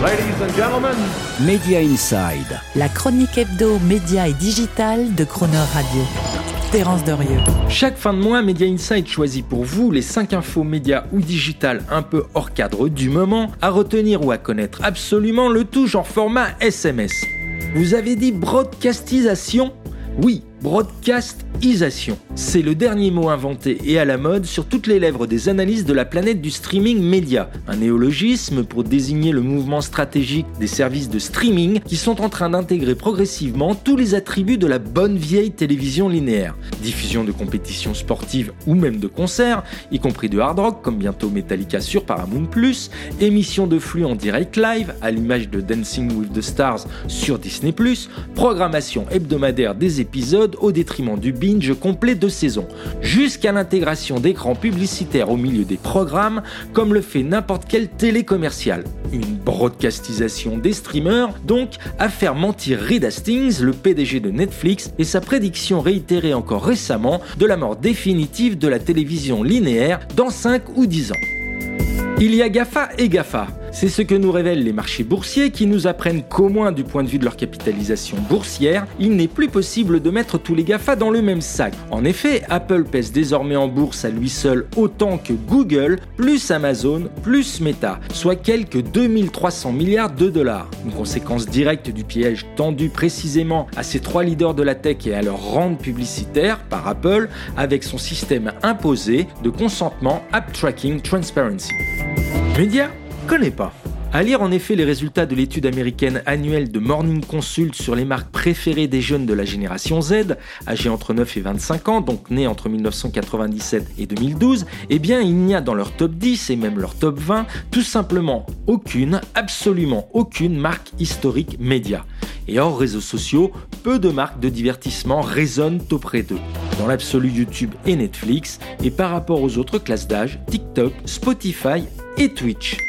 Ladies and gentlemen. Media Inside. La chronique hebdo, média et digital de Croner Radio. Terence Derieux. Chaque fin de mois, Media Inside choisit pour vous les 5 infos médias ou digital un peu hors cadre du moment, à retenir ou à connaître absolument le tout genre format SMS. Vous avez dit broadcastisation? Oui, broadcastisation. C'est le dernier mot inventé et à la mode sur toutes les lèvres des analystes de la planète du streaming média. Un néologisme pour désigner le mouvement stratégique des services de streaming qui sont en train d'intégrer progressivement tous les attributs de la bonne vieille télévision linéaire. Diffusion de compétitions sportives ou même de concerts, y compris de hard rock comme bientôt Metallica sur Paramount+, émissions de flux en direct live à l'image de Dancing with the Stars sur Disney+, programmation hebdomadaire des épisodes au détriment du binge complet de saison, jusqu'à l'intégration d'écrans publicitaires au milieu des programmes, comme le fait n'importe quel télé commercial. Une broadcastisation des streamers, donc, à faire mentir Reed Hastings, le PDG de Netflix, et sa prédiction réitérée encore récemment de la mort définitive de la télévision linéaire dans 5 ou 10 ans. Il y a GAFA et GAFA. C'est ce que nous révèlent les marchés boursiers qui nous apprennent qu'au moins du point de vue de leur capitalisation boursière, il n'est plus possible de mettre tous les GAFA dans le même sac. En effet, Apple pèse désormais en bourse à lui seul autant que Google, plus Amazon, plus Meta, soit quelques 2300 milliards de dollars. Une conséquence directe du piège tendu précisément à ces trois leaders de la tech et à leur rente publicitaire par Apple avec son système imposé de consentement App Tracking Transparency. Média? Connais pas. À lire en effet les résultats de l'étude américaine annuelle de Morning Consult sur les marques préférées des jeunes de la génération Z, âgés entre 9 et 25 ans, donc nés entre 1997 et 2012, eh bien il n'y a dans leur top 10 et même leur top 20 tout simplement aucune, absolument aucune marque historique média. Et hors réseaux sociaux, peu de marques de divertissement résonnent auprès d'eux. Dans l'absolu YouTube et Netflix, et par rapport aux autres classes d'âge, TikTok, Spotify et Twitch.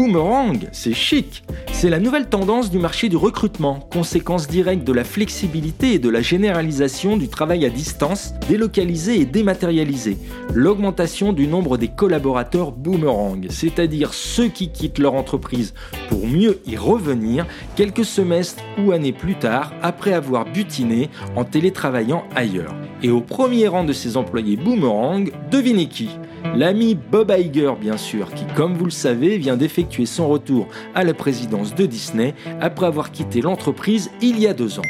Boomerang, c'est chic. C'est la nouvelle tendance du marché du recrutement, conséquence directe de la flexibilité et de la généralisation du travail à distance, délocalisé et dématérialisé. L'augmentation du nombre des collaborateurs boomerang, c'est-à-dire ceux qui quittent leur entreprise pour mieux y revenir quelques semestres ou années plus tard après avoir butiné en télétravaillant ailleurs. Et au premier rang de ces employés boomerang, devinez qui? L'ami Bob Iger, bien sûr, qui, comme vous le savez, vient d'effectuer son retour à la présidence de Disney après avoir quitté l'entreprise il y a deux ans.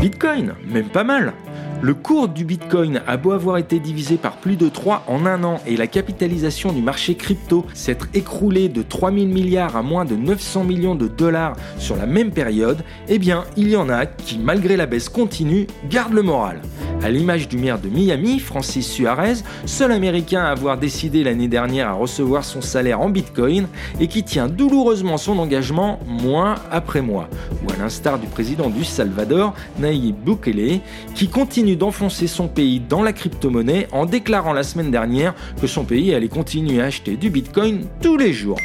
Bitcoin, même pas mal. Le cours du Bitcoin a beau avoir été divisé par plus de 3 en un an et la capitalisation du marché crypto s'être écroulée de 3000 milliards à moins de 900 millions de dollars sur la même période, eh bien, il y en a qui, malgré la baisse continue, gardent le moral. À l'image du maire de Miami, Francis Suarez, seul américain à avoir décidé l'année dernière à recevoir son salaire en bitcoin et qui tient douloureusement son engagement mois après mois. Ou à l'instar du président du Salvador, Nayib Bukele, qui continue d'enfoncer son pays dans la crypto-monnaie en déclarant la semaine dernière que son pays allait continuer à acheter du bitcoin tous les jours.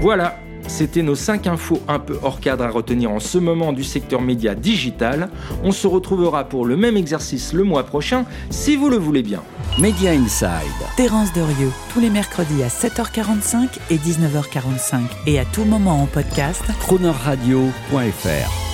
Voilà, c'était nos 5 infos un peu hors cadre à retenir en ce moment du secteur média digital. On se retrouvera pour le même exercice le mois prochain, si vous le voulez bien. Media Inside. Terence Derieux, tous les mercredis à 7h45 et 19h45 et à tout moment en podcast. Cronerradio.fr